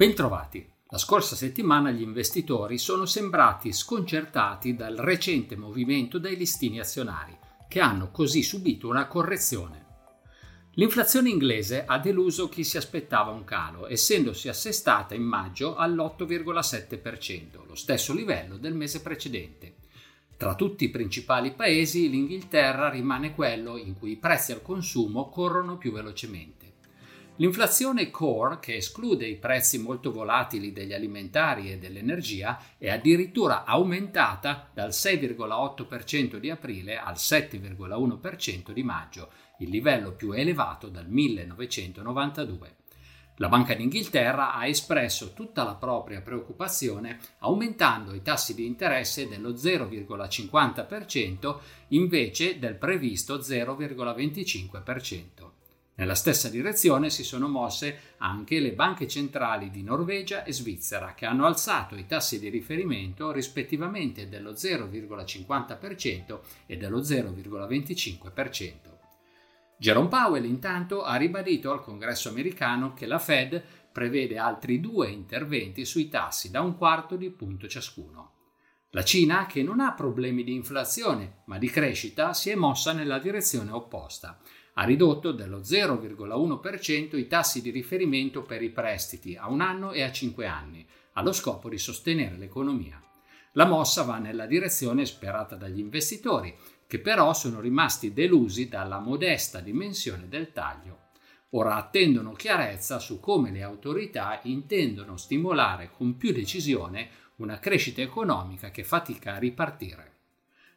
Bentrovati. La scorsa settimana gli investitori sono sembrati sconcertati dal recente movimento dei listini azionari, che hanno così subito una correzione. L'inflazione inglese ha deluso chi si aspettava un calo, essendosi assestata in maggio all'8,7%, lo stesso livello del mese precedente. Tra tutti i principali paesi l'Inghilterra rimane quello in cui i prezzi al consumo corrono più velocemente. L'inflazione core, che esclude i prezzi molto volatili degli alimentari e dell'energia, è addirittura aumentata dal 6,8% di aprile al 7,1% di maggio, il livello più elevato dal 1992. La Banca d'Inghilterra ha espresso tutta la propria preoccupazione aumentando i tassi di interesse dello 0,50% invece del previsto 0,25%. Nella stessa direzione si sono mosse anche le banche centrali di Norvegia e Svizzera, che hanno alzato i tassi di riferimento rispettivamente dello 0,50% e dello 0,25%. Jerome Powell intanto ha ribadito al congresso americano che la Fed prevede altri due interventi sui tassi da un quarto di punto ciascuno. La Cina, che non ha problemi di inflazione ma di crescita, si è mossa nella direzione opposta ha ridotto dello 0,1% i tassi di riferimento per i prestiti a un anno e a cinque anni, allo scopo di sostenere l'economia. La mossa va nella direzione sperata dagli investitori, che però sono rimasti delusi dalla modesta dimensione del taglio. Ora attendono chiarezza su come le autorità intendono stimolare con più decisione una crescita economica che fatica a ripartire.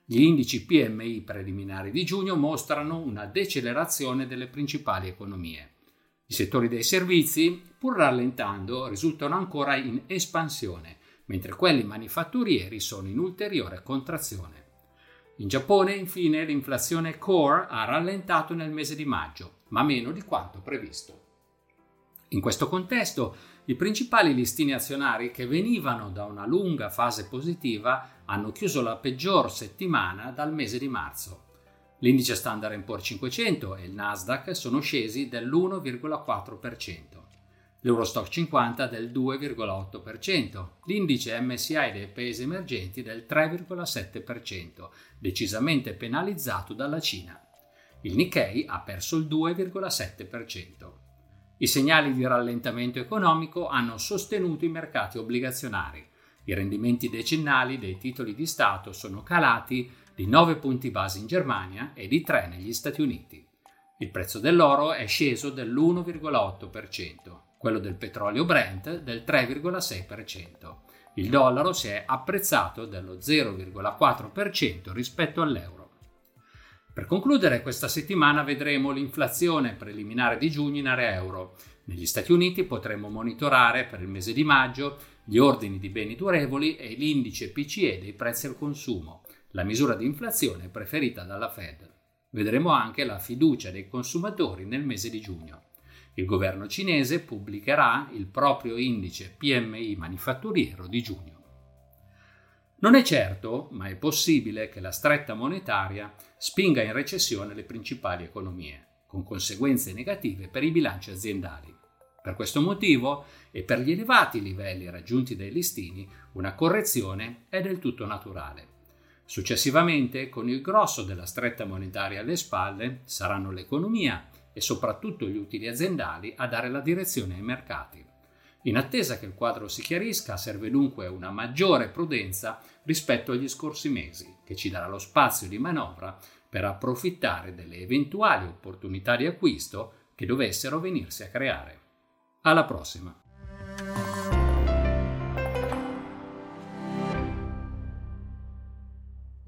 Gli indici PMI preliminari di giugno mostrano una decelerazione delle principali economie. I settori dei servizi, pur rallentando, risultano ancora in espansione, mentre quelli manifatturieri sono in ulteriore contrazione. In Giappone, infine, l'inflazione core ha rallentato nel mese di maggio, ma meno di quanto previsto. In questo contesto, i principali listini azionari che venivano da una lunga fase positiva hanno chiuso la peggior settimana dal mese di marzo. L'indice Standard Poor's 500 e il Nasdaq sono scesi dell'1,4%, l'Eurostock 50 del 2,8%, l'indice MSI dei paesi emergenti del 3,7%, decisamente penalizzato dalla Cina. Il Nikkei ha perso il 2,7%. I segnali di rallentamento economico hanno sostenuto i mercati obbligazionari, i rendimenti decennali dei titoli di Stato sono calati di 9 punti base in Germania e di 3 negli Stati Uniti. Il prezzo dell'oro è sceso dell'1,8%, quello del petrolio Brent del 3,6%. Il dollaro si è apprezzato dello 0,4% rispetto all'euro. Per concludere, questa settimana vedremo l'inflazione preliminare di giugno in area euro. Negli Stati Uniti potremo monitorare per il mese di maggio gli ordini di beni durevoli e l'indice PCE dei prezzi al consumo, la misura di inflazione preferita dalla Fed. Vedremo anche la fiducia dei consumatori nel mese di giugno. Il governo cinese pubblicherà il proprio indice PMI manifatturiero di giugno. Non è certo, ma è possibile che la stretta monetaria spinga in recessione le principali economie, con conseguenze negative per i bilanci aziendali. Per questo motivo e per gli elevati livelli raggiunti dai listini, una correzione è del tutto naturale. Successivamente, con il grosso della stretta monetaria alle spalle, saranno l'economia e soprattutto gli utili aziendali a dare la direzione ai mercati. In attesa che il quadro si chiarisca, serve dunque una maggiore prudenza rispetto agli scorsi mesi, che ci darà lo spazio di manovra per approfittare delle eventuali opportunità di acquisto che dovessero venirsi a creare. Alla prossima!